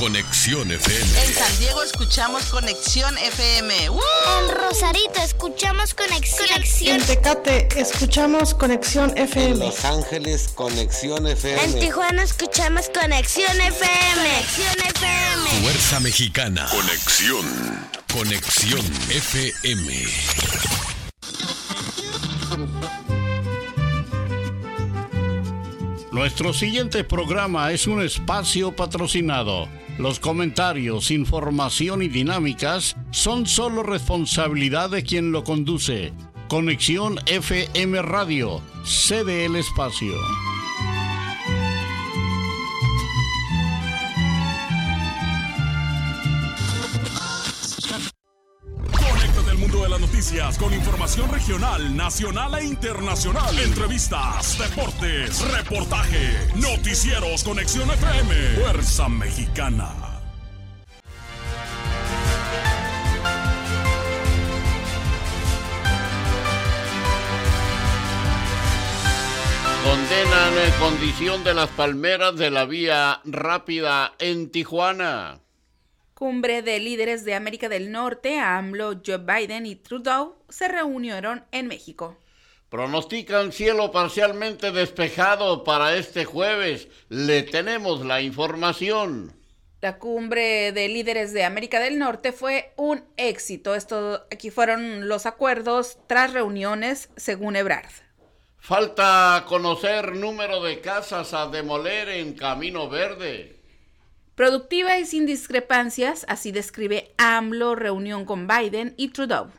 Conexión FM. En San Diego escuchamos Conexión FM. En Rosarito escuchamos Conexión. En Tecate escuchamos Conexión FM. En Los Ángeles Conexión FM. En Tijuana escuchamos Conexión FM. Conexión FM. Fuerza Mexicana. Conexión. Conexión FM. Nuestro siguiente programa es un espacio patrocinado. Los comentarios, información y dinámicas son solo responsabilidad de quien lo conduce. Conexión FM Radio, cede el espacio. Noticias con información regional, nacional e internacional. Entrevistas, deportes, reportaje, noticieros, conexión FM, Fuerza Mexicana. Condenan en condición de las palmeras de la vía rápida en Tijuana. Cumbre de líderes de América del Norte, AMLO, Joe Biden y Trudeau se reunieron en México. Pronostican cielo parcialmente despejado para este jueves. Le tenemos la información. La cumbre de líderes de América del Norte fue un éxito. Esto aquí fueron los acuerdos tras reuniones, según Ebrard. Falta conocer número de casas a demoler en Camino Verde. Productiva y sin discrepancias, así describe AMLO reunión con Biden y Trudeau.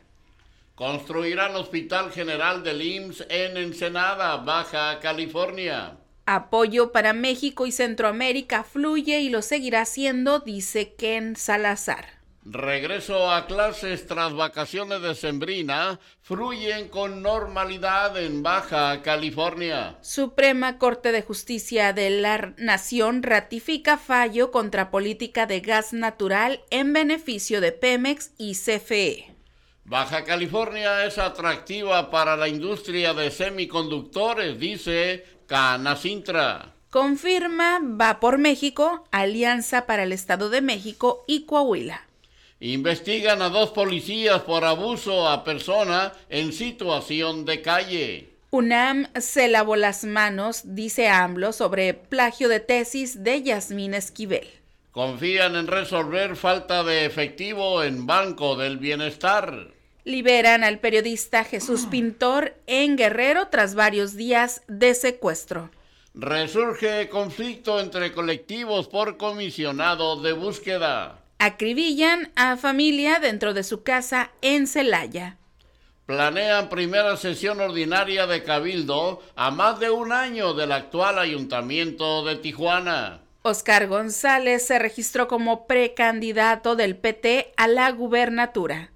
Construirán Hospital General del IMSS en Ensenada, Baja California. Apoyo para México y Centroamérica fluye y lo seguirá haciendo, dice Ken Salazar. Regreso a clases tras vacaciones de Sembrina fluyen con normalidad en Baja California. Suprema Corte de Justicia de la Nación ratifica fallo contra política de gas natural en beneficio de Pemex y CFE. Baja California es atractiva para la industria de semiconductores, dice Canacintra. Confirma Va por México, Alianza para el Estado de México y Coahuila. Investigan a dos policías por abuso a persona en situación de calle. UNAM se lavó las manos, dice AMLO, sobre plagio de tesis de Yasmín Esquivel. Confían en resolver falta de efectivo en Banco del Bienestar. Liberan al periodista Jesús Pintor en Guerrero tras varios días de secuestro. Resurge conflicto entre colectivos por comisionado de búsqueda acribillan a familia dentro de su casa en Celaya. Planean primera sesión ordinaria de Cabildo a más de un año del actual ayuntamiento de Tijuana. Oscar González se registró como precandidato del PT a la gubernatura.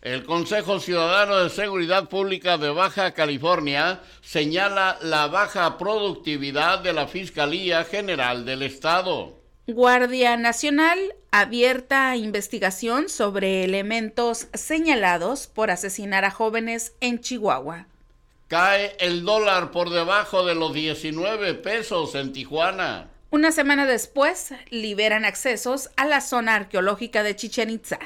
El Consejo Ciudadano de Seguridad Pública de Baja California señala la baja productividad de la Fiscalía General del Estado. Guardia Nacional abierta a investigación sobre elementos señalados por asesinar a jóvenes en Chihuahua. Cae el dólar por debajo de los 19 pesos en Tijuana. Una semana después, liberan accesos a la zona arqueológica de Chichen Itza.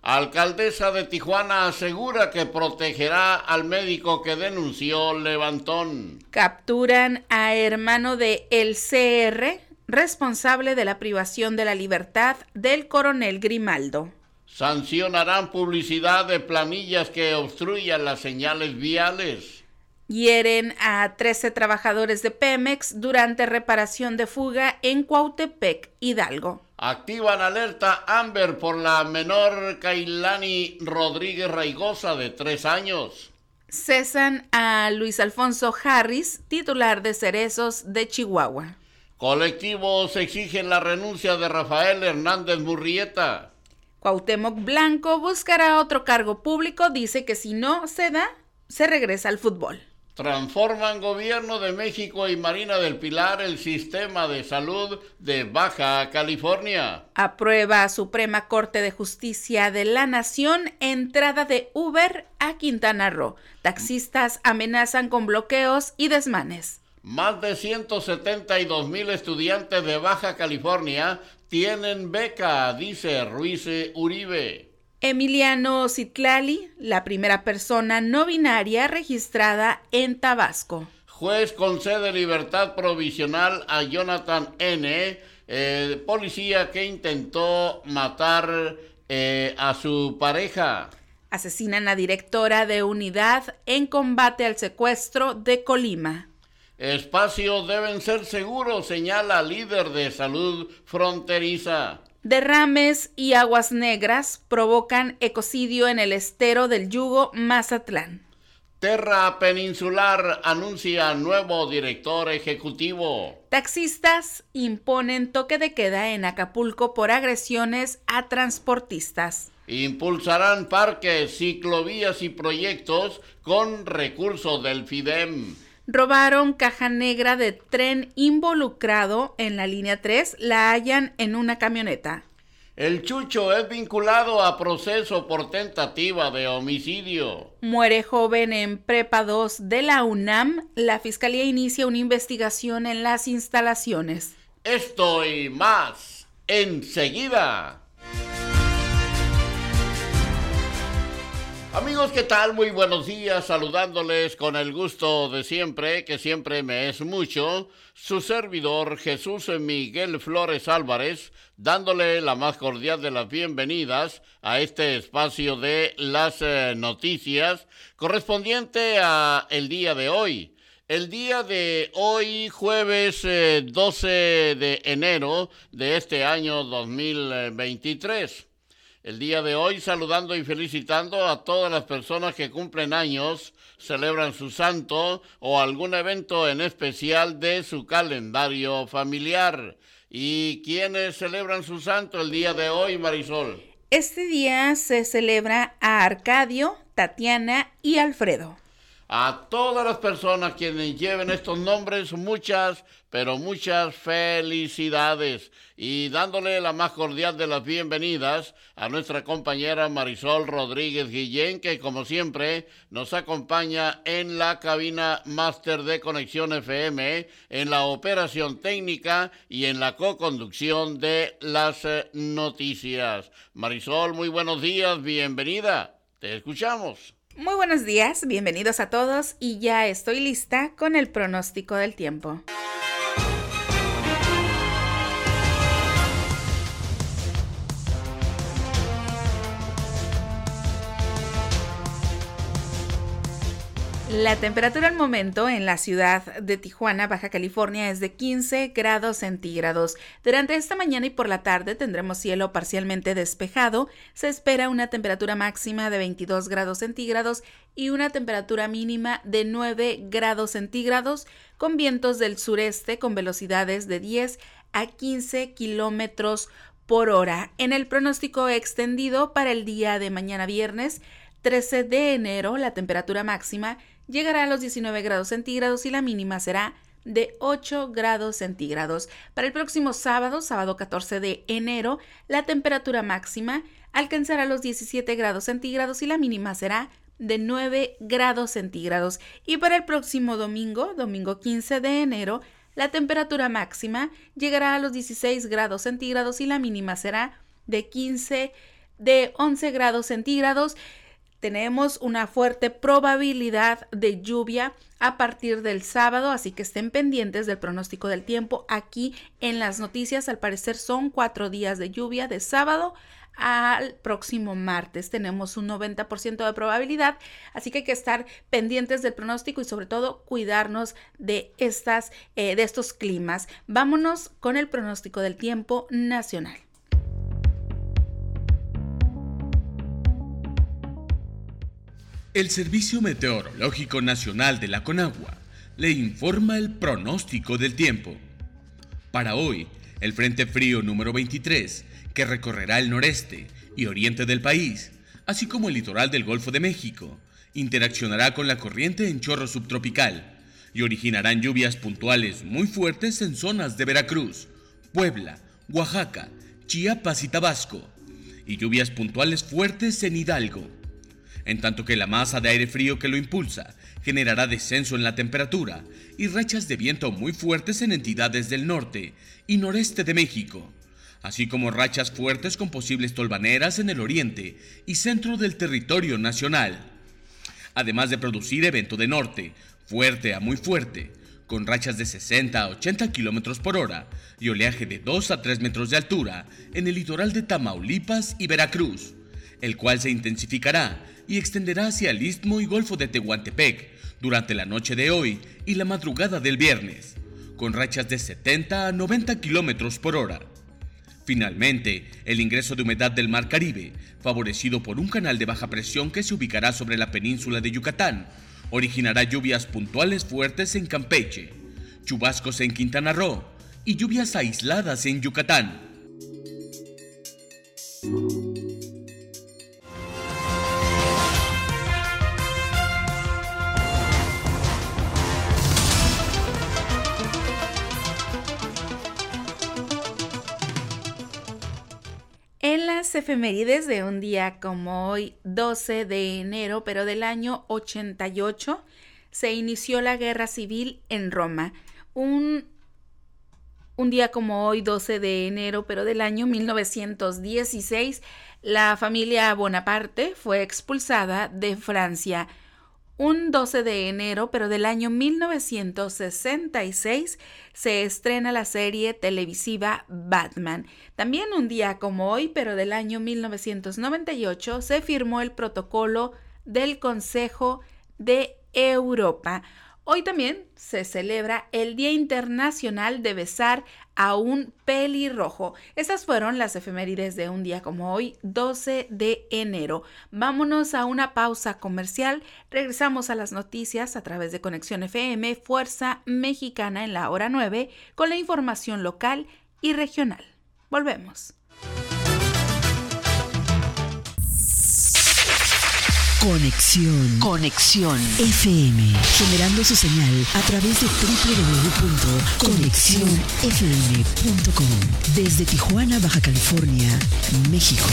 Alcaldesa de Tijuana asegura que protegerá al médico que denunció Levantón. Capturan a hermano de el CR responsable de la privación de la libertad del coronel Grimaldo. Sancionarán publicidad de planillas que obstruyan las señales viales. Hieren a 13 trabajadores de Pemex durante reparación de fuga en Cuautepec, Hidalgo. Activan alerta Amber por la menor Kailani Rodríguez Raigosa de tres años. Cesan a Luis Alfonso Harris, titular de Cerezos de Chihuahua. Colectivos exigen la renuncia de Rafael Hernández Murrieta. Cuauhtémoc Blanco buscará otro cargo público, dice que si no se da, se regresa al fútbol. Transforman Gobierno de México y Marina del Pilar el sistema de salud de Baja California. Aprueba Suprema Corte de Justicia de la Nación entrada de Uber a Quintana Roo. Taxistas amenazan con bloqueos y desmanes. Más de 172 mil estudiantes de Baja California tienen beca, dice Ruiz Uribe. Emiliano Citlali, la primera persona no binaria registrada en Tabasco. Juez concede libertad provisional a Jonathan N., eh, policía que intentó matar eh, a su pareja. Asesinan a directora de unidad en combate al secuestro de Colima. Espacios deben ser seguros, señala líder de salud fronteriza. Derrames y aguas negras provocan ecocidio en el estero del Yugo Mazatlán. Terra Peninsular anuncia nuevo director ejecutivo. Taxistas imponen toque de queda en Acapulco por agresiones a transportistas. Impulsarán parques, ciclovías y proyectos con recursos del FIDEM. Robaron caja negra de tren involucrado en la línea 3, la hallan en una camioneta. El Chucho es vinculado a proceso por tentativa de homicidio. Muere joven en Prepa 2 de la UNAM. La Fiscalía inicia una investigación en las instalaciones. Esto y más enseguida. Amigos, ¿qué tal? Muy buenos días, saludándoles con el gusto de siempre, que siempre me es mucho, su servidor Jesús Miguel Flores Álvarez, dándole la más cordial de las bienvenidas a este espacio de las eh, noticias correspondiente a el día de hoy. El día de hoy, jueves 12 eh, de enero de este año 2023 el día de hoy saludando y felicitando a todas las personas que cumplen años, celebran su santo o algún evento en especial de su calendario familiar. ¿Y quiénes celebran su santo el día de hoy, Marisol? Este día se celebra a Arcadio, Tatiana y Alfredo. A todas las personas quienes lleven estos nombres, muchas, pero muchas felicidades. Y dándole la más cordial de las bienvenidas a nuestra compañera Marisol Rodríguez Guillén, que como siempre nos acompaña en la cabina máster de Conexión FM, en la operación técnica y en la co-conducción de las eh, noticias. Marisol, muy buenos días, bienvenida. Te escuchamos. Muy buenos días, bienvenidos a todos y ya estoy lista con el pronóstico del tiempo. La temperatura al momento en la ciudad de Tijuana, Baja California, es de 15 grados centígrados. Durante esta mañana y por la tarde tendremos cielo parcialmente despejado. Se espera una temperatura máxima de 22 grados centígrados y una temperatura mínima de 9 grados centígrados, con vientos del sureste con velocidades de 10 a 15 kilómetros por hora. En el pronóstico extendido para el día de mañana viernes, 13 de enero, la temperatura máxima llegará a los 19 grados centígrados y la mínima será de 8 grados centígrados. Para el próximo sábado, sábado 14 de enero, la temperatura máxima alcanzará los 17 grados centígrados y la mínima será de 9 grados centígrados. Y para el próximo domingo, domingo 15 de enero, la temperatura máxima llegará a los 16 grados centígrados y la mínima será de 15 de 11 grados centígrados tenemos una fuerte probabilidad de lluvia a partir del sábado, así que estén pendientes del pronóstico del tiempo aquí en las noticias. Al parecer son cuatro días de lluvia de sábado al próximo martes. Tenemos un 90% de probabilidad, así que hay que estar pendientes del pronóstico y sobre todo cuidarnos de, estas, eh, de estos climas. Vámonos con el pronóstico del tiempo nacional. El Servicio Meteorológico Nacional de la Conagua le informa el pronóstico del tiempo. Para hoy, el Frente Frío número 23, que recorrerá el noreste y oriente del país, así como el litoral del Golfo de México, interaccionará con la corriente en chorro subtropical y originarán lluvias puntuales muy fuertes en zonas de Veracruz, Puebla, Oaxaca, Chiapas y Tabasco, y lluvias puntuales fuertes en Hidalgo en tanto que la masa de aire frío que lo impulsa generará descenso en la temperatura y rachas de viento muy fuertes en entidades del norte y noreste de México, así como rachas fuertes con posibles tolvaneras en el oriente y centro del territorio nacional. Además de producir evento de norte, fuerte a muy fuerte, con rachas de 60 a 80 kilómetros por hora y oleaje de 2 a 3 metros de altura en el litoral de Tamaulipas y Veracruz, el cual se intensificará y extenderá hacia el istmo y golfo de Tehuantepec durante la noche de hoy y la madrugada del viernes, con rachas de 70 a 90 kilómetros por hora. Finalmente, el ingreso de humedad del Mar Caribe, favorecido por un canal de baja presión que se ubicará sobre la península de Yucatán, originará lluvias puntuales fuertes en Campeche, chubascos en Quintana Roo y lluvias aisladas en Yucatán. Efemérides de un día como hoy, 12 de enero, pero del año 88, se inició la guerra civil en Roma. Un, un día como hoy, 12 de enero, pero del año 1916, la familia Bonaparte fue expulsada de Francia. Un 12 de enero, pero del año 1966, se estrena la serie televisiva Batman. También un día como hoy, pero del año 1998, se firmó el protocolo del Consejo de Europa. Hoy también se celebra el Día Internacional de Besar a un pelirrojo. Estas fueron las efemérides de un día como hoy, 12 de enero. Vámonos a una pausa comercial. Regresamos a las noticias a través de Conexión FM, Fuerza Mexicana en la hora 9, con la información local y regional. Volvemos. Conexión. Conexión. FM. Generando su señal a través de www.conexionfm.com. Desde Tijuana, Baja California, México.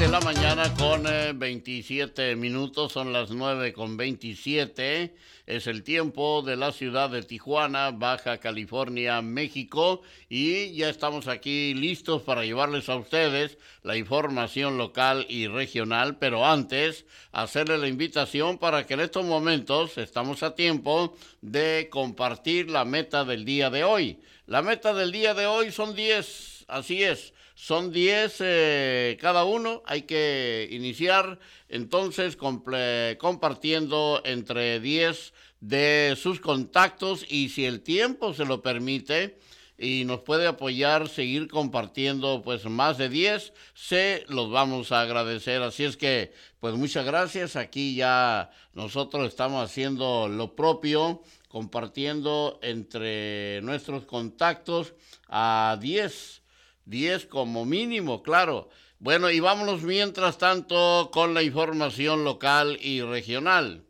De la mañana con 27 minutos, son las 9 con 27. Es el tiempo de la ciudad de Tijuana, Baja California, México. Y ya estamos aquí listos para llevarles a ustedes la información local y regional. Pero antes, hacerle la invitación para que en estos momentos estamos a tiempo de compartir la meta del día de hoy. La meta del día de hoy son 10, así es son 10 eh, cada uno. Hay que iniciar entonces compartiendo entre 10 de sus contactos y si el tiempo se lo permite y nos puede apoyar seguir compartiendo pues más de 10, se los vamos a agradecer. Así es que pues muchas gracias. Aquí ya nosotros estamos haciendo lo propio compartiendo entre nuestros contactos a 10 10 como mínimo, claro. Bueno, y vámonos mientras tanto con la información local y regional.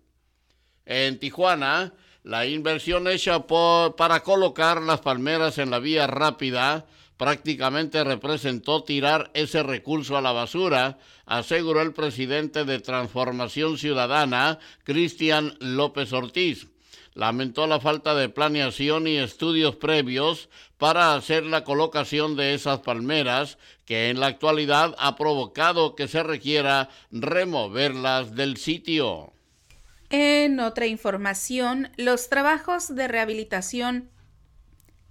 En Tijuana, la inversión hecha para colocar las palmeras en la vía rápida prácticamente representó tirar ese recurso a la basura, aseguró el presidente de Transformación Ciudadana, Cristian López Ortiz lamentó la falta de planeación y estudios previos para hacer la colocación de esas palmeras que en la actualidad ha provocado que se requiera removerlas del sitio. En otra información, los trabajos de rehabilitación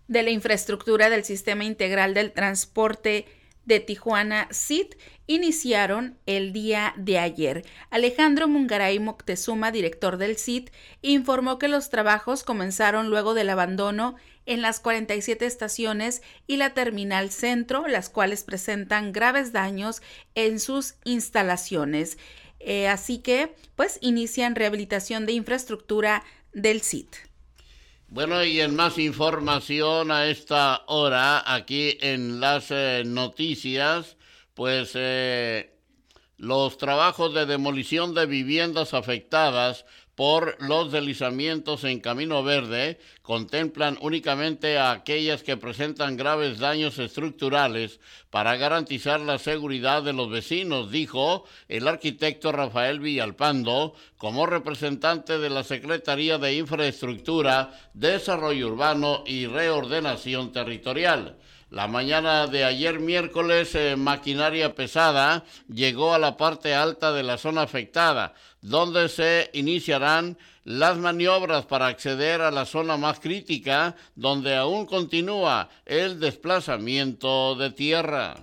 de la infraestructura del Sistema Integral del Transporte de Tijuana CIT iniciaron el día de ayer. Alejandro Mungaray Moctezuma, director del CIT, informó que los trabajos comenzaron luego del abandono en las 47 estaciones y la terminal centro, las cuales presentan graves daños en sus instalaciones. Eh, así que, pues, inician rehabilitación de infraestructura del CIT. Bueno, y en más información a esta hora, aquí en las eh, noticias, pues eh, los trabajos de demolición de viviendas afectadas por los deslizamientos en Camino Verde contemplan únicamente a aquellas que presentan graves daños estructurales para garantizar la seguridad de los vecinos, dijo el arquitecto Rafael Villalpando como representante de la Secretaría de Infraestructura, Desarrollo Urbano y Reordenación Territorial. La mañana de ayer miércoles, eh, maquinaria pesada llegó a la parte alta de la zona afectada, donde se iniciarán las maniobras para acceder a la zona más crítica, donde aún continúa el desplazamiento de tierra.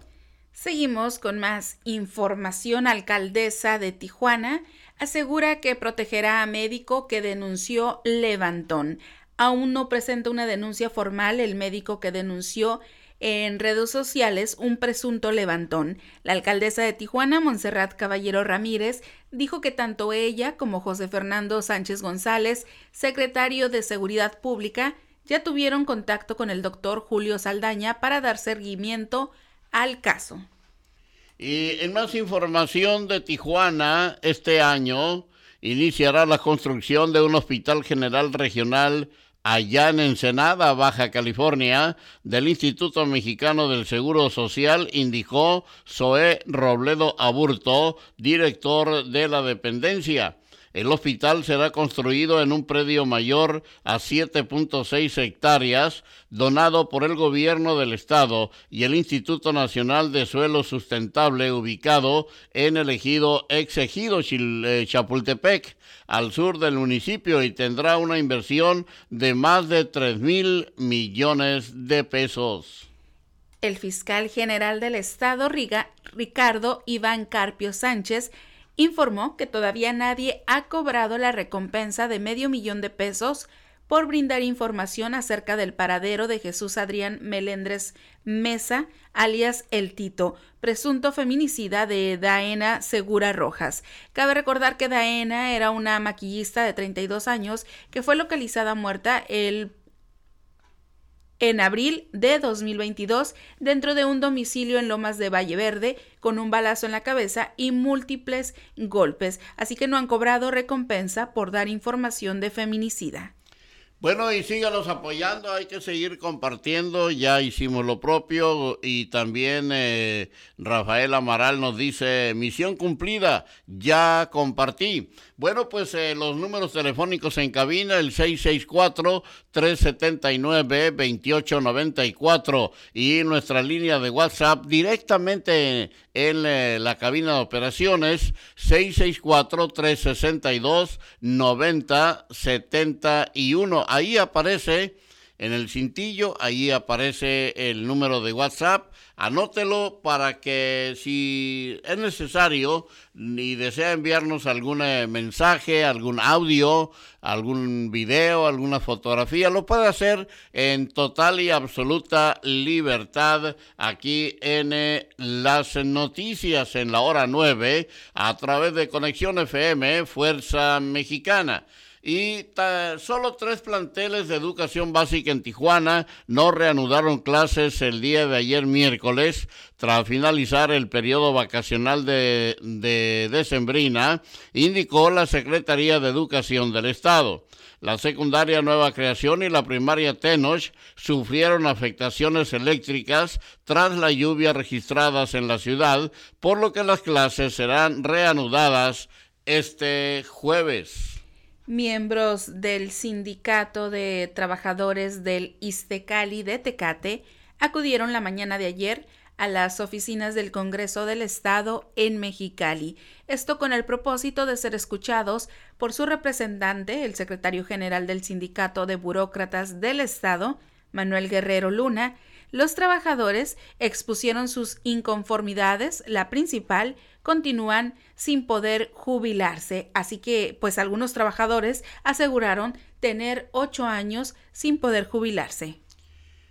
Seguimos con más información. Alcaldesa de Tijuana asegura que protegerá a médico que denunció levantón. Aún no presenta una denuncia formal el médico que denunció en redes sociales un presunto levantón. La alcaldesa de Tijuana, Montserrat Caballero Ramírez, dijo que tanto ella como José Fernando Sánchez González, secretario de Seguridad Pública, ya tuvieron contacto con el doctor Julio Saldaña para dar seguimiento al caso. Y en más información de Tijuana, este año iniciará la construcción de un hospital general regional allá en Ensenada, Baja California, del Instituto Mexicano del Seguro Social, indicó Zoé Robledo Aburto, director de la dependencia. El hospital será construido en un predio mayor a 7.6 hectáreas, donado por el gobierno del estado y el Instituto Nacional de Suelo Sustentable, ubicado en el ejido eh, Chapultepec, al sur del municipio, y tendrá una inversión de más de 3 mil millones de pesos. El fiscal general del estado, Ricardo Iván Carpio Sánchez, informó que todavía nadie ha cobrado la recompensa de medio millón de pesos por brindar información acerca del paradero de Jesús Adrián Melendres Mesa, alias El Tito, presunto feminicida de Daena Segura Rojas. Cabe recordar que Daena era una maquillista de 32 años que fue localizada muerta el en abril de 2022 dentro de un domicilio en Lomas de Valle Verde con un balazo en la cabeza y múltiples golpes, así que no han cobrado recompensa por dar información de feminicida. Bueno, y síganos apoyando, hay que seguir compartiendo, ya hicimos lo propio y también eh, Rafael Amaral nos dice, misión cumplida, ya compartí. Bueno, pues eh, los números telefónicos en cabina, el 664-379-2894 y nuestra línea de WhatsApp directamente en eh, la cabina de operaciones, 664-362-9071 ahí aparece en el cintillo, ahí aparece el número de WhatsApp. Anótelo para que si es necesario y desea enviarnos algún eh, mensaje, algún audio, algún video, alguna fotografía, lo puede hacer en total y absoluta libertad aquí en eh, las noticias en la hora 9 a través de Conexión FM Fuerza Mexicana y solo tres planteles de educación básica en Tijuana no reanudaron clases el día de ayer miércoles tras finalizar el periodo vacacional de, de decembrina, indicó la Secretaría de Educación del Estado. La secundaria Nueva Creación y la primaria Tenoch sufrieron afectaciones eléctricas tras la lluvia registradas en la ciudad, por lo que las clases serán reanudadas este jueves. Miembros del Sindicato de Trabajadores del Istecali de Tecate acudieron la mañana de ayer a las oficinas del Congreso del Estado en Mexicali, esto con el propósito de ser escuchados por su representante, el secretario general del Sindicato de Burócratas del Estado, Manuel Guerrero Luna, los trabajadores expusieron sus inconformidades, la principal continúan sin poder jubilarse. Así que, pues algunos trabajadores aseguraron tener ocho años sin poder jubilarse.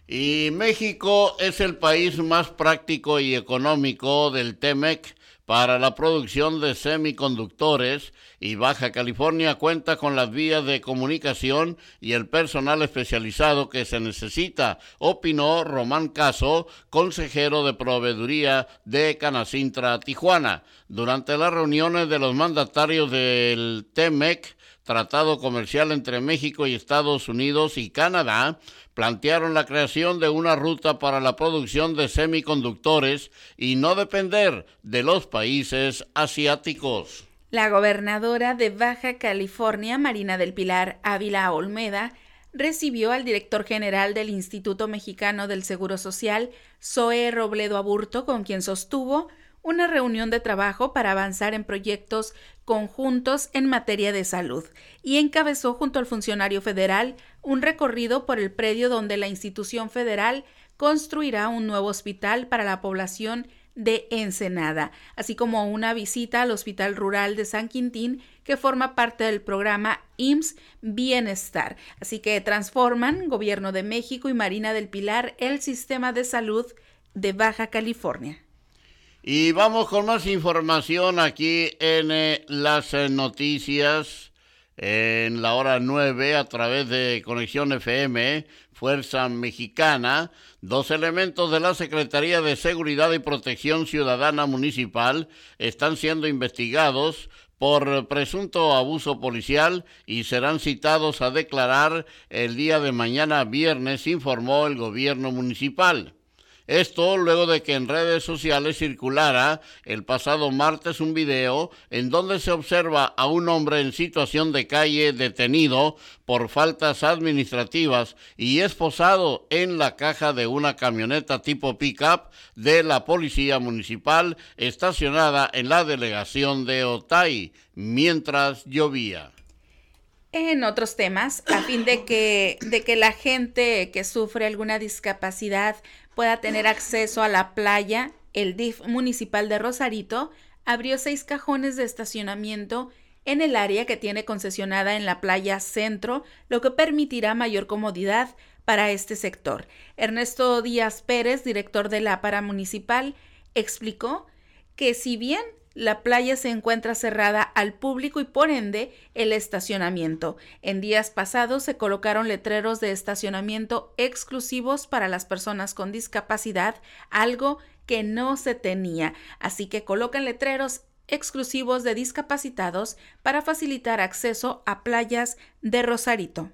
Y México es el país más práctico y económico del TEMEC para la producción de semiconductores y Baja California cuenta con las vías de comunicación y el personal especializado que se necesita, opinó Román Caso, consejero de proveeduría de Canacintra, Tijuana. Durante las reuniones de los mandatarios del TEMEC, tratado comercial entre México y Estados Unidos y Canadá, plantearon la creación de una ruta para la producción de semiconductores y no depender de los países asiáticos. La gobernadora de Baja California, Marina del Pilar Ávila Olmeda, recibió al director general del Instituto Mexicano del Seguro Social, Zoe Robledo Aburto, con quien sostuvo una reunión de trabajo para avanzar en proyectos conjuntos en materia de salud y encabezó junto al funcionario federal un recorrido por el predio donde la institución federal construirá un nuevo hospital para la población de Ensenada, así como una visita al Hospital Rural de San Quintín que forma parte del programa IMSS Bienestar. Así que transforman Gobierno de México y Marina del Pilar el sistema de salud de Baja California. Y vamos con más información aquí en eh, las eh, noticias en la hora 9 a través de Conexión FM, Fuerza Mexicana. Dos elementos de la Secretaría de Seguridad y Protección Ciudadana Municipal están siendo investigados por presunto abuso policial y serán citados a declarar el día de mañana viernes, informó el gobierno municipal. Esto luego de que en redes sociales circulara el pasado martes un video en donde se observa a un hombre en situación de calle detenido por faltas administrativas y esposado en la caja de una camioneta tipo pickup de la policía municipal estacionada en la delegación de Otay mientras llovía. En otros temas, a fin de que, de que la gente que sufre alguna discapacidad pueda tener acceso a la playa, el DIF municipal de Rosarito abrió seis cajones de estacionamiento en el área que tiene concesionada en la playa Centro, lo que permitirá mayor comodidad para este sector. Ernesto Díaz Pérez, director de la para municipal, explicó que si bien la playa se encuentra cerrada al público y por ende el estacionamiento. En días pasados se colocaron letreros de estacionamiento exclusivos para las personas con discapacidad, algo que no se tenía. Así que colocan letreros exclusivos de discapacitados para facilitar acceso a playas de Rosarito.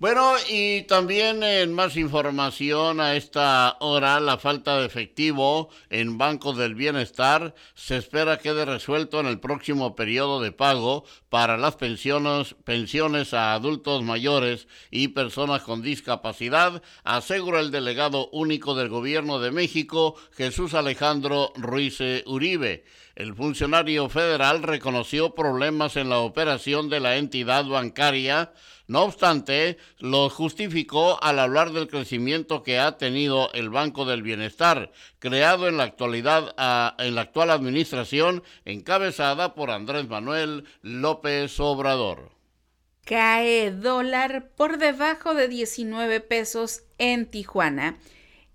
Bueno, y también en más información a esta hora, la falta de efectivo en bancos del bienestar se espera quede resuelto en el próximo periodo de pago para las pensiones, pensiones a adultos mayores y personas con discapacidad, asegura el delegado único del Gobierno de México, Jesús Alejandro Ruiz Uribe. El funcionario federal reconoció problemas en la operación de la entidad bancaria, no obstante, lo justificó al hablar del crecimiento que ha tenido el Banco del Bienestar, creado en la actualidad en la actual administración encabezada por Andrés Manuel López Obrador. Cae dólar por debajo de 19 pesos en Tijuana.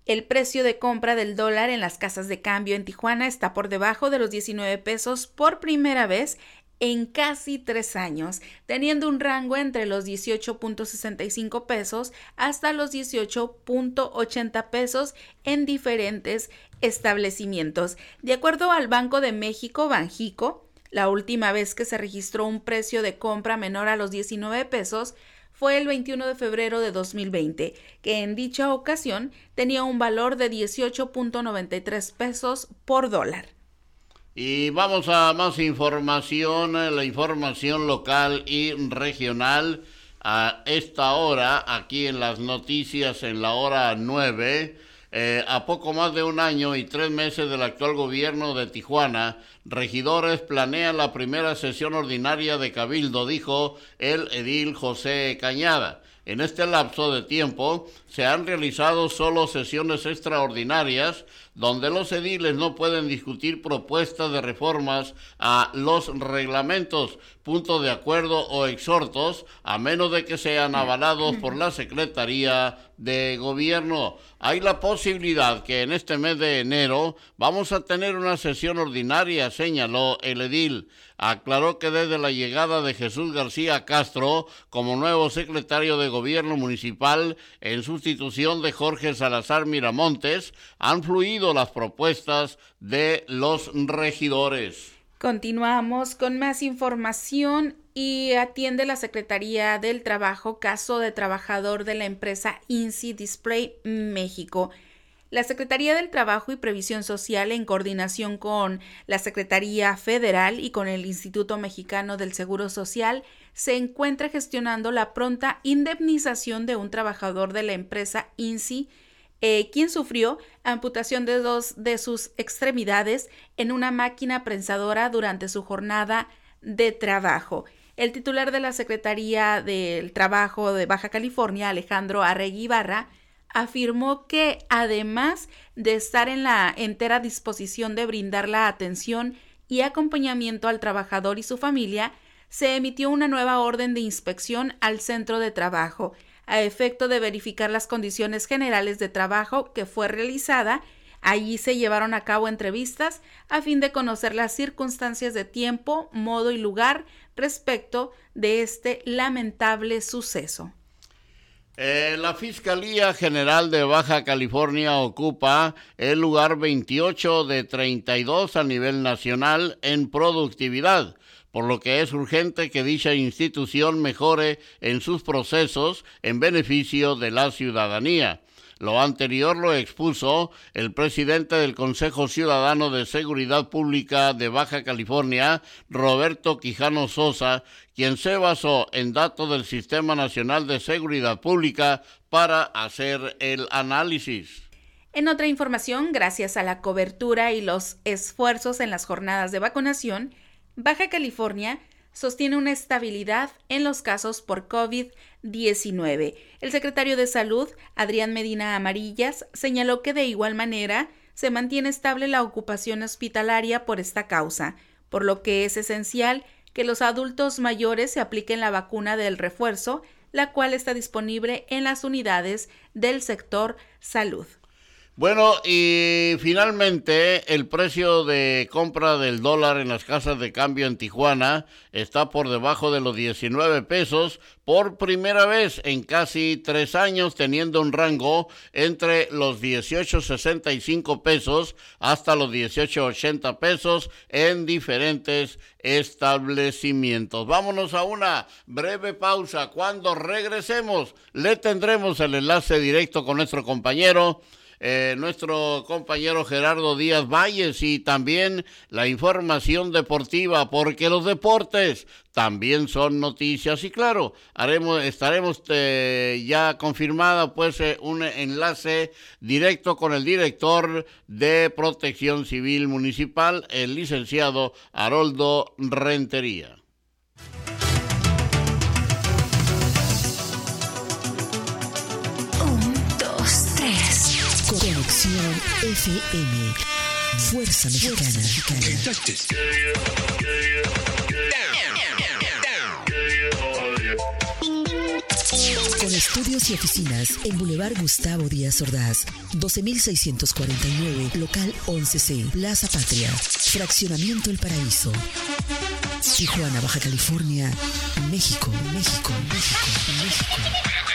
El precio de compra del dólar en las casas de cambio en Tijuana está por debajo de los 19 pesos por primera vez en casi tres años, teniendo un rango entre los 18.65 pesos hasta los 18.80 pesos en diferentes establecimientos. De acuerdo al Banco de México, Banjico, la última vez que se registró un precio de compra menor a los 19 pesos fue el 21 de febrero de 2020, que en dicha ocasión tenía un valor de 18.93 pesos por dólar. Y vamos a más información, eh, la información local y regional a esta hora, aquí en las noticias en la hora 9. Eh, a poco más de un año y tres meses del actual gobierno de Tijuana, regidores planean la primera sesión ordinaria de Cabildo, dijo el edil José Cañada. En este lapso de tiempo se han realizado solo sesiones extraordinarias donde los ediles no pueden discutir propuestas de reformas a los reglamentos, puntos de acuerdo o exhortos, a menos de que sean avalados por la Secretaría de Gobierno. Hay la posibilidad que en este mes de enero vamos a tener una sesión ordinaria, señaló el edil aclaró que desde la llegada de Jesús García Castro como nuevo secretario de Gobierno Municipal en de Jorge Salazar Miramontes han fluido las propuestas de los regidores. Continuamos con más información y atiende la Secretaría del Trabajo caso de trabajador de la empresa INSI Display México. La Secretaría del Trabajo y Previsión Social, en coordinación con la Secretaría Federal y con el Instituto Mexicano del Seguro Social, se encuentra gestionando la pronta indemnización de un trabajador de la empresa INSI eh, quien sufrió amputación de dos de sus extremidades en una máquina prensadora durante su jornada de trabajo. El titular de la Secretaría del Trabajo de Baja California, Alejandro Arregui Ibarra, afirmó que además de estar en la entera disposición de brindar la atención y acompañamiento al trabajador y su familia, se emitió una nueva orden de inspección al centro de trabajo a efecto de verificar las condiciones generales de trabajo que fue realizada. Allí se llevaron a cabo entrevistas a fin de conocer las circunstancias de tiempo, modo y lugar respecto de este lamentable suceso. Eh, la Fiscalía General de Baja California ocupa el lugar 28 de 32 a nivel nacional en productividad por lo que es urgente que dicha institución mejore en sus procesos en beneficio de la ciudadanía. Lo anterior lo expuso el presidente del Consejo Ciudadano de Seguridad Pública de Baja California, Roberto Quijano Sosa, quien se basó en datos del Sistema Nacional de Seguridad Pública para hacer el análisis. En otra información, gracias a la cobertura y los esfuerzos en las jornadas de vacunación, Baja California sostiene una estabilidad en los casos por COVID-19. El secretario de Salud, Adrián Medina Amarillas, señaló que de igual manera se mantiene estable la ocupación hospitalaria por esta causa, por lo que es esencial que los adultos mayores se apliquen la vacuna del refuerzo, la cual está disponible en las unidades del sector salud. Bueno, y finalmente el precio de compra del dólar en las casas de cambio en Tijuana está por debajo de los 19 pesos por primera vez en casi tres años, teniendo un rango entre los 18.65 pesos hasta los 18.80 pesos en diferentes establecimientos. Vámonos a una breve pausa. Cuando regresemos, le tendremos el enlace directo con nuestro compañero eh, nuestro compañero Gerardo Díaz Valles y también la información deportiva, porque los deportes también son noticias y claro, haremos, estaremos eh, ya confirmada pues eh, un enlace directo con el director de Protección Civil Municipal, el licenciado Haroldo Rentería. FM. Fuerza Mexicana. Con estudios y oficinas en Boulevard Gustavo Díaz Ordaz, 12649, local 11C, Plaza Patria, Fraccionamiento El Paraíso. Tijuana, Baja California, México, México, México, México.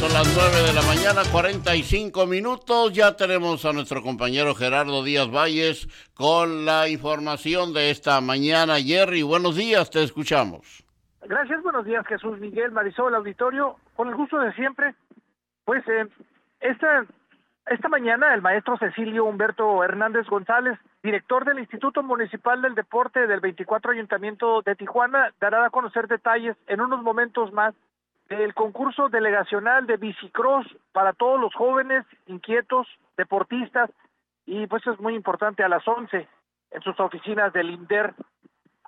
Son las 9 de la mañana, 45 minutos. Ya tenemos a nuestro compañero Gerardo Díaz Valles con la información de esta mañana. Jerry, buenos días, te escuchamos. Gracias, buenos días Jesús Miguel Marisol, auditorio. Con el gusto de siempre, pues eh, esta, esta mañana el maestro Cecilio Humberto Hernández González, director del Instituto Municipal del Deporte del 24 Ayuntamiento de Tijuana, dará a conocer detalles en unos momentos más el concurso delegacional de bicicross para todos los jóvenes inquietos, deportistas, y pues es muy importante a las 11 en sus oficinas del INDER.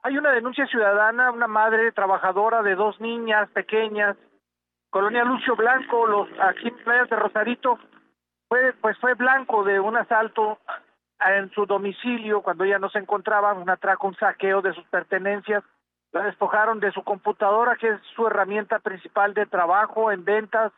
Hay una denuncia ciudadana, una madre trabajadora de dos niñas pequeñas, Colonia Lucio Blanco, los aquí en Playas de Rosarito, fue pues fue blanco de un asalto en su domicilio cuando ella no se encontraba, un atraco, un saqueo de sus pertenencias la despojaron de su computadora, que es su herramienta principal de trabajo en ventas,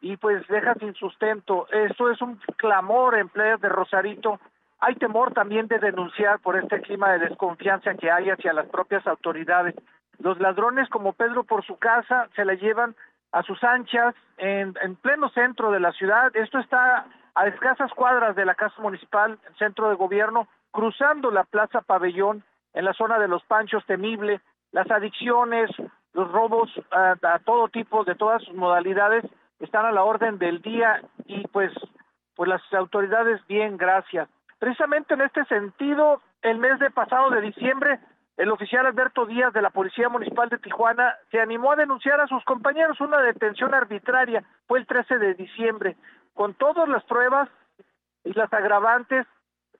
y pues deja sin sustento. Esto es un clamor en playas de Rosarito. Hay temor también de denunciar por este clima de desconfianza que hay hacia las propias autoridades. los ladrones como Pedro por su casa se la llevan a sus anchas en, en pleno centro de la ciudad. Esto está a escasas cuadras de la Casa Municipal, centro de gobierno, cruzando la Plaza Pabellón en la zona de los Panchos Temible, las adicciones, los robos a, todo tipo, de todas sus modalidades, están a la orden del día y pues, pues las autoridades bien, gracias. Precisamente en este sentido, el mes de pasado de diciembre, el oficial Alberto Díaz de la Policía Municipal de Tijuana se animó a denunciar a sus compañeros una detención arbitraria. Fue el 13 de diciembre. Con todas las pruebas y las agravantes,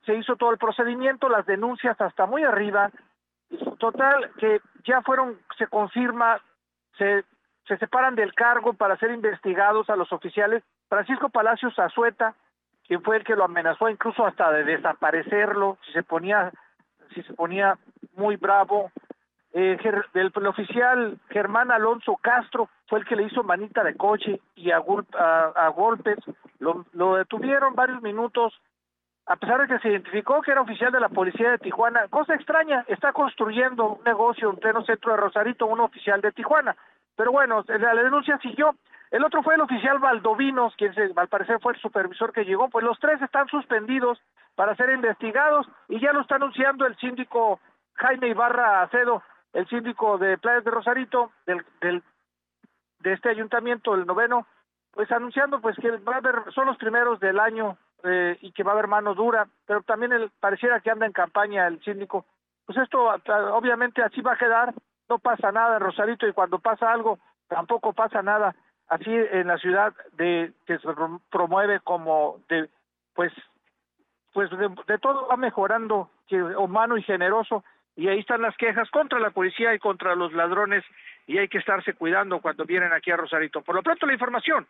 se hizo todo el procedimiento, las denuncias hasta muy arriba. Total, que ya fueron, se confirma, se, se separan del cargo para ser investigados a los oficiales. Francisco Palacios Azueta, quien fue el que lo amenazó incluso hasta de desaparecerlo si se ponía si se ponía muy bravo eh, el, el, oficial Germán Alonso Castro fue el que le hizo manita de coche y a, a, golpes lo, lo, detuvieron varios minutos a pesar de que se identificó que era oficial de la policía de Tijuana cosa extraña está construyendo un negocio en pleno centro de Rosarito un oficial de Tijuana pero bueno la, denuncia siguió el otro fue el oficial Valdovinos, quien se, al parecer fue el supervisor que llegó. Pues los tres están suspendidos para ser investigados y ya lo está anunciando el síndico Jaime Ibarra Acedo, el síndico de Playas de Rosarito, del, del de este ayuntamiento, el noveno, pues anunciando pues que va a son los primeros del año eh, y que va a haber mano dura, pero también el, pareciera que anda en campaña el síndico. Pues esto obviamente así va a quedar, no pasa nada Rosarito y cuando pasa algo tampoco pasa nada así en la ciudad de que se promueve como de pues pues de, de todo va mejorando que humano y generoso y ahí están las quejas contra la policía y contra los ladrones y hay que estarse cuidando cuando vienen aquí a Rosarito. Por lo pronto la información.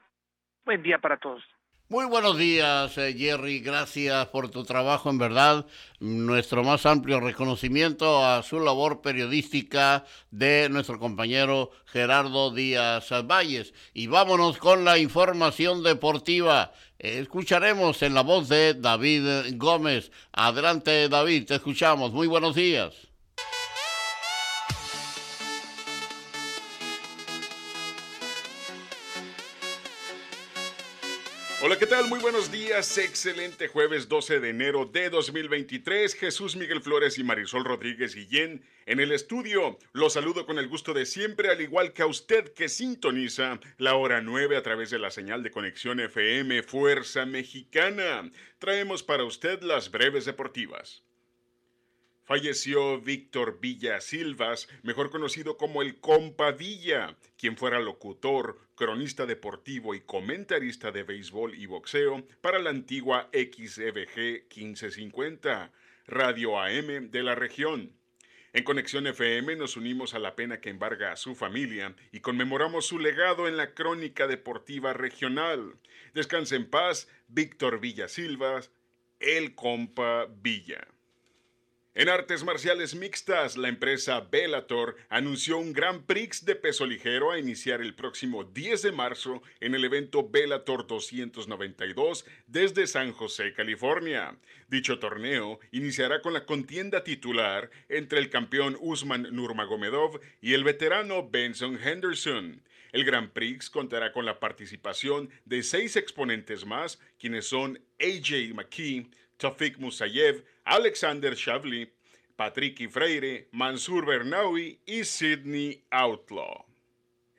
Buen día para todos. Muy buenos días, eh, Jerry. Gracias por tu trabajo, en verdad. Nuestro más amplio reconocimiento a su labor periodística de nuestro compañero Gerardo Díaz Valles. Y vámonos con la información deportiva. Escucharemos en la voz de David Gómez. Adelante, David, te escuchamos. Muy buenos días. Hola, ¿qué tal? Muy buenos días. Excelente jueves 12 de enero de 2023. Jesús Miguel Flores y Marisol Rodríguez Guillén en el estudio. Los saludo con el gusto de siempre, al igual que a usted que sintoniza la hora 9 a través de la señal de conexión FM Fuerza Mexicana. Traemos para usted las breves deportivas. Falleció Víctor Villa Silvas, mejor conocido como el Compa Villa, quien fuera locutor, cronista deportivo y comentarista de béisbol y boxeo para la antigua XEBG 1550, Radio AM de la región. En Conexión FM nos unimos a la pena que embarga a su familia y conmemoramos su legado en la crónica deportiva regional. Descanse en paz, Víctor Villa Silvas, el compa Villa. En artes marciales mixtas, la empresa Bellator anunció un Gran Prix de peso ligero a iniciar el próximo 10 de marzo en el evento Bellator 292 desde San José, California. Dicho torneo iniciará con la contienda titular entre el campeón Usman Nurmagomedov y el veterano Benson Henderson. El Gran Prix contará con la participación de seis exponentes más, quienes son AJ McKee, Tafik Musayev, Alexander Shavli, Patrick Freire, Mansur Bernaui y Sidney Outlaw.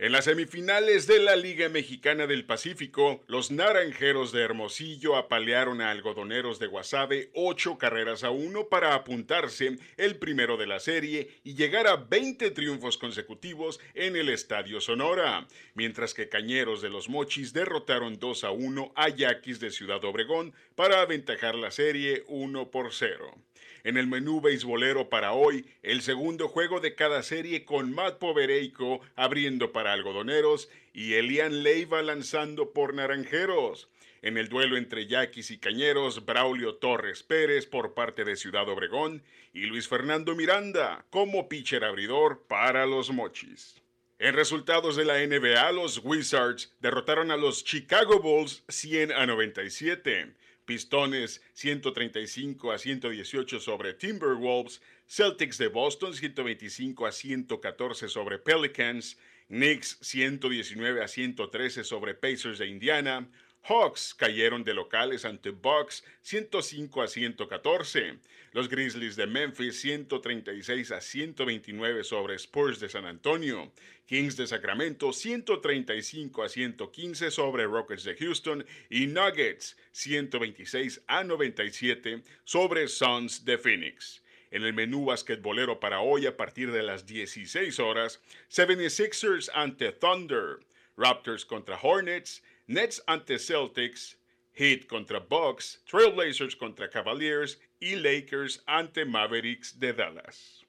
En las semifinales de la Liga Mexicana del Pacífico, los naranjeros de Hermosillo apalearon a algodoneros de Guasave ocho carreras a uno para apuntarse el primero de la serie y llegar a 20 triunfos consecutivos en el Estadio Sonora, mientras que Cañeros de los Mochis derrotaron 2 a 1 a Yaquis de Ciudad Obregón para aventajar la serie 1 por 0. En el menú beisbolero para hoy, el segundo juego de cada serie con Matt Povereico abriendo para algodoneros y Elian Leiva lanzando por naranjeros. En el duelo entre Yaquis y Cañeros, Braulio Torres Pérez por parte de Ciudad Obregón y Luis Fernando Miranda como pitcher abridor para los Mochis. En resultados de la NBA, los Wizards derrotaron a los Chicago Bulls 100 a 97. Pistones 135 a 118 sobre Timberwolves, Celtics de Boston 125 a 114 sobre Pelicans, Knicks 119 a 113 sobre Pacers de Indiana, Hawks cayeron de locales ante Bucks 105 a 114. Los Grizzlies de Memphis 136 a 129 sobre Spurs de San Antonio. Kings de Sacramento 135 a 115 sobre Rockets de Houston y Nuggets 126 a 97 sobre Suns de Phoenix. En el menú basquetbolero para hoy a partir de las 16 horas, 76ers ante Thunder, Raptors contra Hornets, Nets ante Celtics, Heat contra Bucks, Trailblazers contra Cavaliers y Lakers ante Mavericks de Dallas.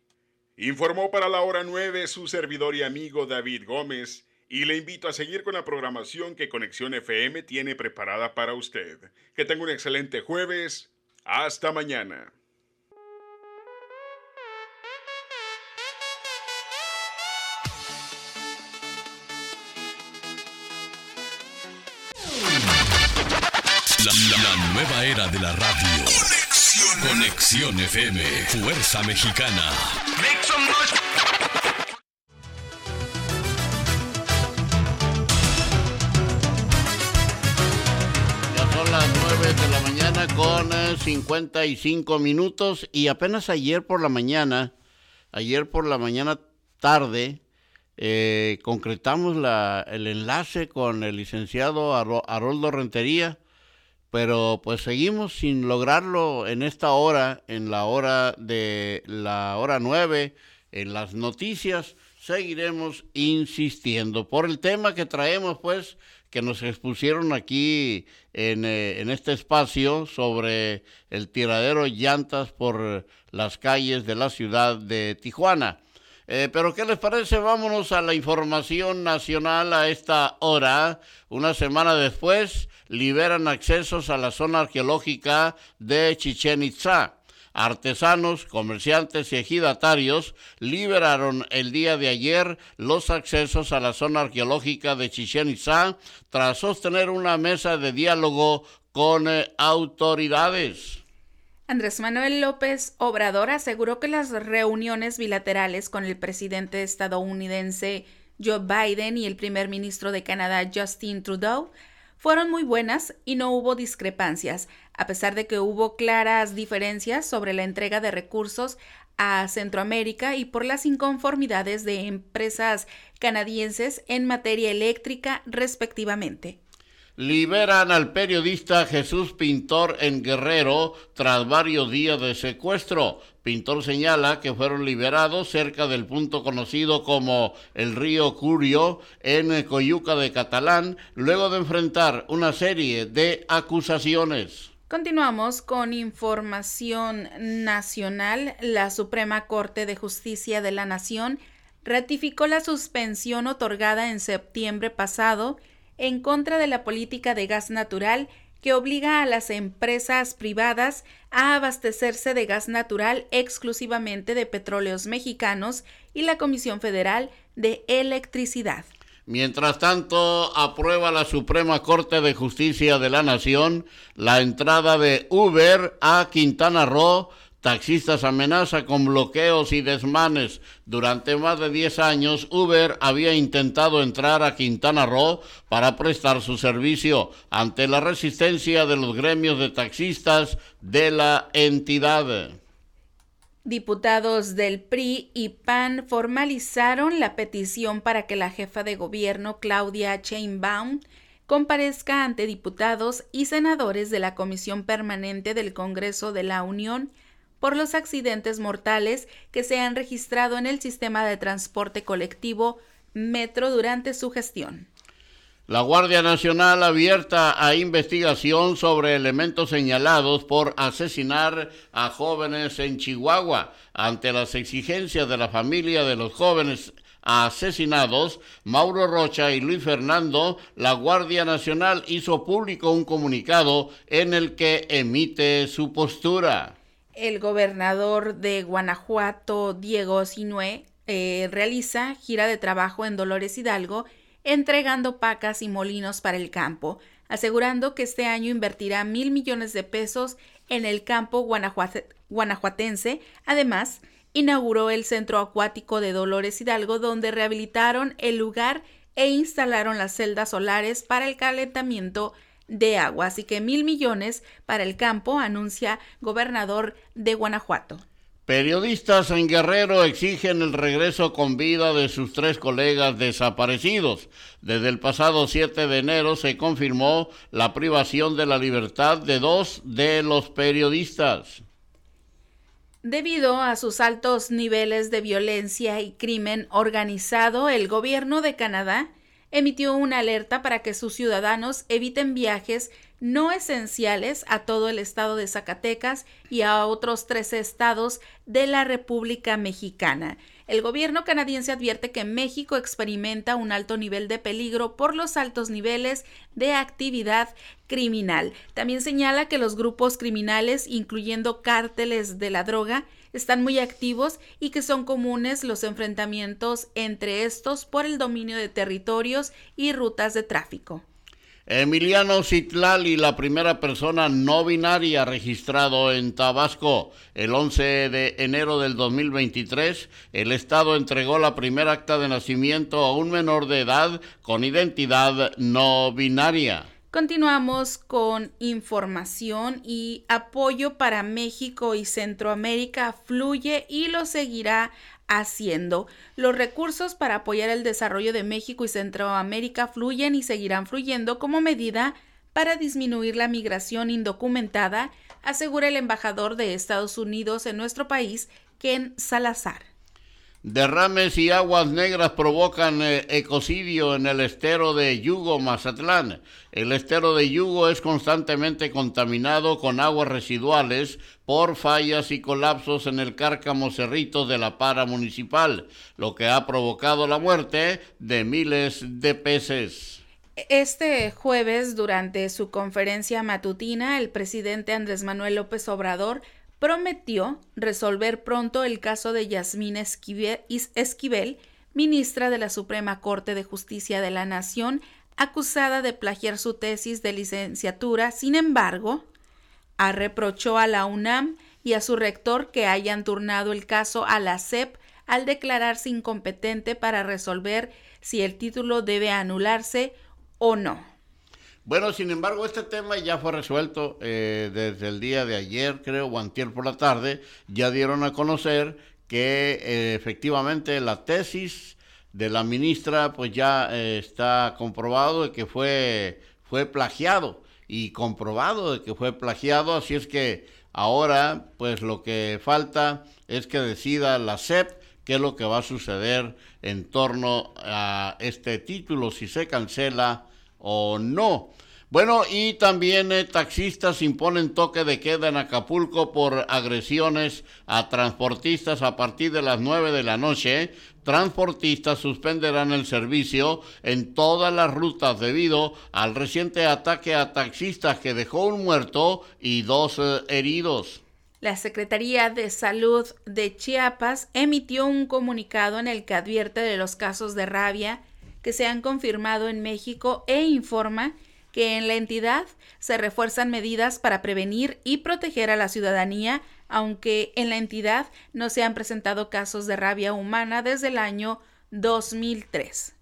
Informó para la hora 9 su servidor y amigo David Gómez y le invito a seguir con la programación que Conexión FM tiene preparada para usted. Que tenga un excelente jueves. Hasta mañana. La, nueva era de la radio. Conexión. FM. Fuerza Mexicana. Ya son las 9 de la mañana con 55 eh, minutos y apenas ayer por la mañana, ayer por la mañana tarde, eh, concretamos la, el enlace con el licenciado Haroldo Rentería pero pues seguimos sin lograrlo en esta hora, en la hora de la hora nueve, en las noticias, seguiremos insistiendo por el tema que traemos, pues, que nos expusieron aquí en, eh, en este espacio sobre el tiradero llantas por las calles de la ciudad de Tijuana. Eh, pero ¿qué les parece? Vámonos a la información nacional a esta hora. Una semana después liberan accesos a la zona arqueológica de Chichen Itza. Artesanos, comerciantes y ejidatarios liberaron el día de ayer los accesos a la zona arqueológica de Chichen Itza tras sostener una mesa de diálogo con eh, autoridades. Andrés Manuel López Obrador aseguró que las reuniones bilaterales con el presidente estadounidense Joe Biden y el primer ministro de Canadá Justin Trudeau fueron muy buenas y no hubo discrepancias, a pesar de que hubo claras diferencias sobre la entrega de recursos a Centroamérica y por las inconformidades de empresas canadienses en materia eléctrica respectivamente. Liberan al periodista Jesús Pintor en Guerrero tras varios días de secuestro. Pintor señala que fueron liberados cerca del punto conocido como el río Curio en Coyuca de Catalán, luego de enfrentar una serie de acusaciones. Continuamos con información nacional. La Suprema Corte de Justicia de la Nación ratificó la suspensión otorgada en septiembre pasado en contra de la política de gas natural que obliga a las empresas privadas a abastecerse de gas natural exclusivamente de petróleos mexicanos y la Comisión Federal de Electricidad. Mientras tanto, aprueba la Suprema Corte de Justicia de la Nación la entrada de Uber a Quintana Roo Taxistas amenaza con bloqueos y desmanes. Durante más de 10 años, Uber había intentado entrar a Quintana Roo para prestar su servicio ante la resistencia de los gremios de taxistas de la entidad. Diputados del PRI y PAN formalizaron la petición para que la jefa de gobierno, Claudia Sheinbaum, comparezca ante diputados y senadores de la Comisión Permanente del Congreso de la Unión por los accidentes mortales que se han registrado en el sistema de transporte colectivo Metro durante su gestión. La Guardia Nacional abierta a investigación sobre elementos señalados por asesinar a jóvenes en Chihuahua. Ante las exigencias de la familia de los jóvenes asesinados, Mauro Rocha y Luis Fernando, la Guardia Nacional hizo público un comunicado en el que emite su postura el gobernador de Guanajuato, Diego Sinué, eh, realiza gira de trabajo en Dolores Hidalgo entregando pacas y molinos para el campo, asegurando que este año invertirá mil millones de pesos en el campo guanajuatense. Además, inauguró el Centro Acuático de Dolores Hidalgo, donde rehabilitaron el lugar e instalaron las celdas solares para el calentamiento de agua. Así que mil millones para el campo, anuncia gobernador de Guanajuato. Periodistas en Guerrero exigen el regreso con vida de sus tres colegas desaparecidos. Desde el pasado 7 de enero se confirmó la privación de la libertad de dos de los periodistas. Debido a sus altos niveles de violencia y crimen organizado, el gobierno de Canadá emitió una alerta para que sus ciudadanos eviten viajes no esenciales a todo el estado de Zacatecas y a otros tres estados de la República Mexicana. El gobierno canadiense advierte que México experimenta un alto nivel de peligro por los altos niveles de actividad criminal. También señala que los grupos criminales, incluyendo cárteles de la droga, están muy activos y que son comunes los enfrentamientos entre estos por el dominio de territorios y rutas de tráfico. Emiliano Citlali, la primera persona no binaria registrado en Tabasco. El 11 de enero del 2023, el Estado entregó la primera acta de nacimiento a un menor de edad con identidad no binaria. Continuamos con información y apoyo para México y Centroamérica fluye y lo seguirá haciendo. Los recursos para apoyar el desarrollo de México y Centroamérica fluyen y seguirán fluyendo como medida para disminuir la migración indocumentada, asegura el embajador de Estados Unidos en nuestro país, Ken Salazar. Derrames y aguas negras provocan eh, ecocidio en el estero de Yugo, Mazatlán. El estero de Yugo es constantemente contaminado con aguas residuales por fallas y colapsos en el cárcamo cerrito de la para municipal, lo que ha provocado la muerte de miles de peces. Este jueves, durante su conferencia matutina, el presidente Andrés Manuel López Obrador prometió resolver pronto el caso de Yasmín Esquivel, ministra de la Suprema Corte de Justicia de la Nación, acusada de plagiar su tesis de licenciatura. Sin embargo, reprochó a la UNAM y a su rector que hayan turnado el caso a la SEP al declararse incompetente para resolver si el título debe anularse o no. Bueno, sin embargo, este tema ya fue resuelto eh, desde el día de ayer, creo, o antier por la tarde. Ya dieron a conocer que eh, efectivamente la tesis de la ministra pues ya eh, está comprobado de que fue, fue plagiado y comprobado de que fue plagiado, así es que ahora pues lo que falta es que decida la SEP qué es lo que va a suceder en torno a este título, si se cancela o no. Bueno, y también eh, taxistas imponen toque de queda en Acapulco por agresiones a transportistas a partir de las 9 de la noche. Transportistas suspenderán el servicio en todas las rutas debido al reciente ataque a taxistas que dejó un muerto y dos eh, heridos. La Secretaría de Salud de Chiapas emitió un comunicado en el que advierte de los casos de rabia que se han confirmado en México e informa que en la entidad se refuerzan medidas para prevenir y proteger a la ciudadanía, aunque en la entidad no se han presentado casos de rabia humana desde el año 2003.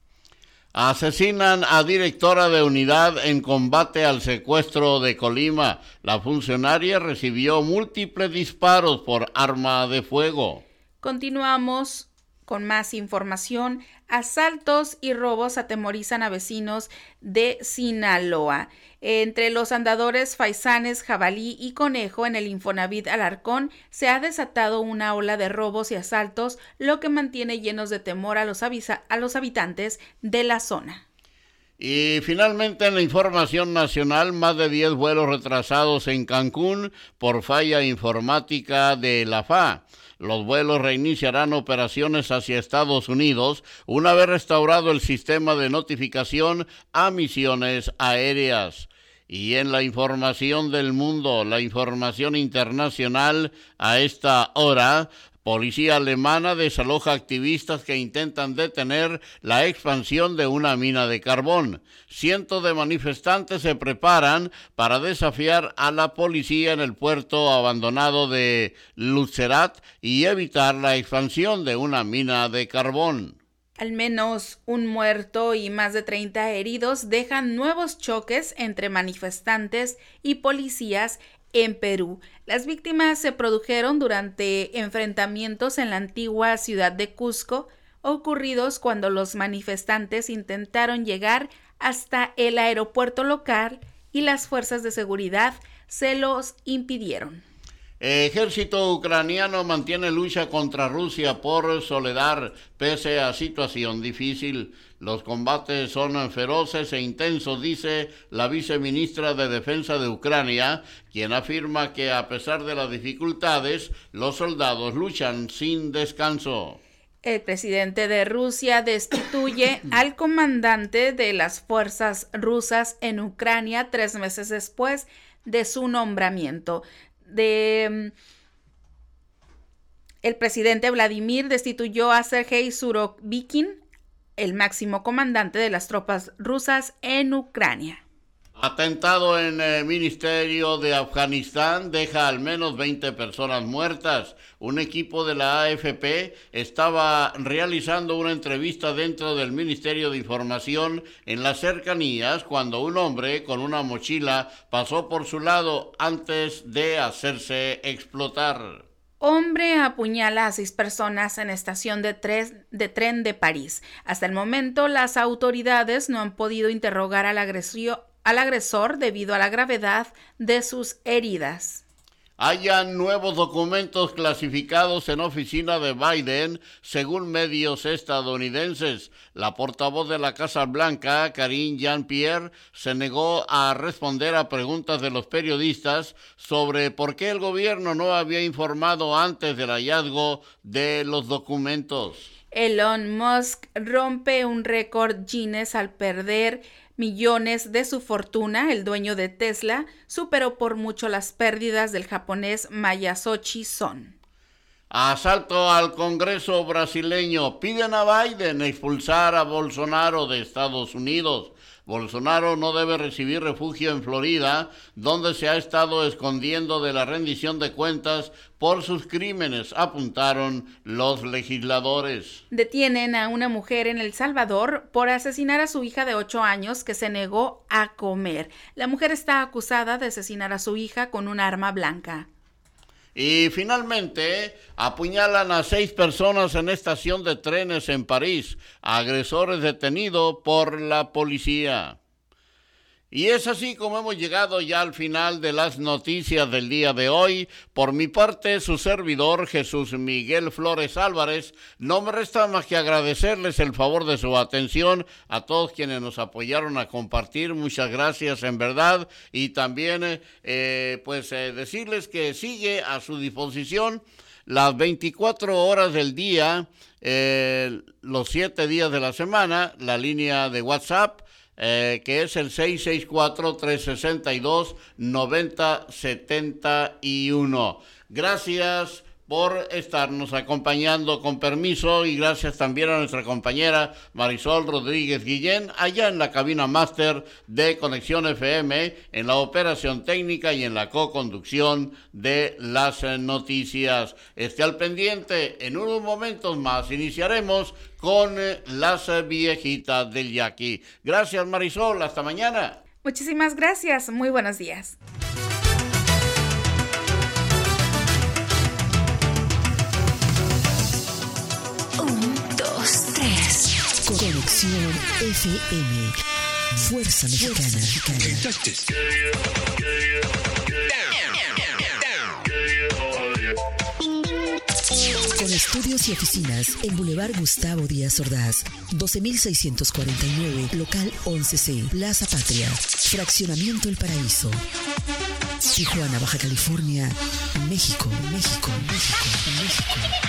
Asesinan a directora de unidad en combate al secuestro de Colima. La funcionaria recibió múltiples disparos por arma de fuego. Continuamos con más información. Asaltos y robos atemorizan a vecinos de Sinaloa. Entre los andadores faisanes, jabalí y conejo en el Infonavit Alarcón se ha desatado una ola de robos y asaltos, lo que mantiene llenos de temor a los, habitantes de la zona. Y finalmente en la información nacional, más de 10 vuelos retrasados en Cancún por falla informática de la FA. Los vuelos reiniciarán operaciones hacia Estados Unidos una vez restaurado el sistema de notificación a misiones aéreas. Y en la información del mundo, la información internacional a esta hora, Policía alemana desaloja activistas que intentan detener la expansión de una mina de carbón. Cientos de manifestantes se preparan para desafiar a la policía en el puerto abandonado de Lucerat y evitar la expansión de una mina de carbón. Al menos un muerto y más de 30 heridos dejan nuevos choques entre manifestantes y policías en Perú. Las víctimas se produjeron durante enfrentamientos en la antigua ciudad de Cusco, ocurridos cuando los manifestantes intentaron llegar hasta el aeropuerto local y las fuerzas de seguridad se los impidieron. Ejército ucraniano mantiene lucha contra Rusia por Soledad pese a situación difícil. Los combates son feroces e intensos, dice la viceministra de Defensa de Ucrania, quien afirma que a pesar de las dificultades, los soldados luchan sin descanso. El presidente de Rusia destituye al comandante de las fuerzas rusas en Ucrania tres meses después de su nombramiento de mm, el presidente Vladimir destituyó a Sergei Surovikin, el máximo comandante de las tropas rusas en Ucrania. Atentado en el Ministerio de Afganistán deja al menos 20 personas muertas. Un equipo de la AFP estaba realizando una entrevista dentro del Ministerio de Información en las cercanías cuando un hombre con una mochila pasó por su lado antes de hacerse explotar. Hombre apuñala a seis personas en estación de, de, tren de París. Hasta el momento, las autoridades no han podido interrogar al, agresor al agresor debido a la gravedad de sus heridas. Hayan nuevos documentos clasificados en oficina de Biden, según medios estadounidenses. La portavoz de la Casa Blanca, Karine Jean-Pierre, se negó a responder a preguntas de los periodistas sobre por qué el gobierno no había informado antes del hallazgo de los documentos. Elon Musk rompe un récord Guinness al perder millones de su fortuna, el dueño de Tesla superó por mucho las pérdidas del japonés Mayasochi Son. Asalto al Congreso brasileño. Piden a Biden expulsar a Bolsonaro de Estados Unidos. Bolsonaro no debe recibir refugio en Florida, donde se ha estado escondiendo de la rendición de cuentas por sus crímenes, apuntaron los legisladores. Detienen a una mujer en El Salvador por asesinar a su hija de ocho años que se negó a comer. La mujer está acusada de asesinar a su hija con un arma blanca. Y finalmente apuñalan a seis personas en estación de trenes en París, agresores detenidos por la policía. Y es así como hemos llegado ya al final de las noticias del día de hoy. Por mi parte, su servidor Jesús Miguel Flores Álvarez, no me resta más que agradecerles el favor de su atención a todos quienes nos apoyaron a compartir. Muchas gracias en verdad. Y también eh, pues eh, decirles que sigue a su disposición las 24 horas del día, eh, los 7 días de la semana, la línea de WhatsApp eh, que es el 664-362-9071. Gracias por estarnos acompañando con permiso y gracias también a nuestra compañera Marisol Rodríguez Guillén allá en la cabina máster de Conexión FM en la operación técnica y en la co-conducción de las noticias. Esté al pendiente, en unos momentos más iniciaremos con las viejitas del Yaqui. Gracias Marisol, hasta mañana. Muchísimas gracias, muy buenos días. Conexión FM. Fuerza Mexicana. Con estudios y oficinas en Boulevard Gustavo Díaz Ordaz, 12649, local 11C, Plaza Patria, Fraccionamiento El Paraíso. Tijuana, Baja California, México, México, México. México.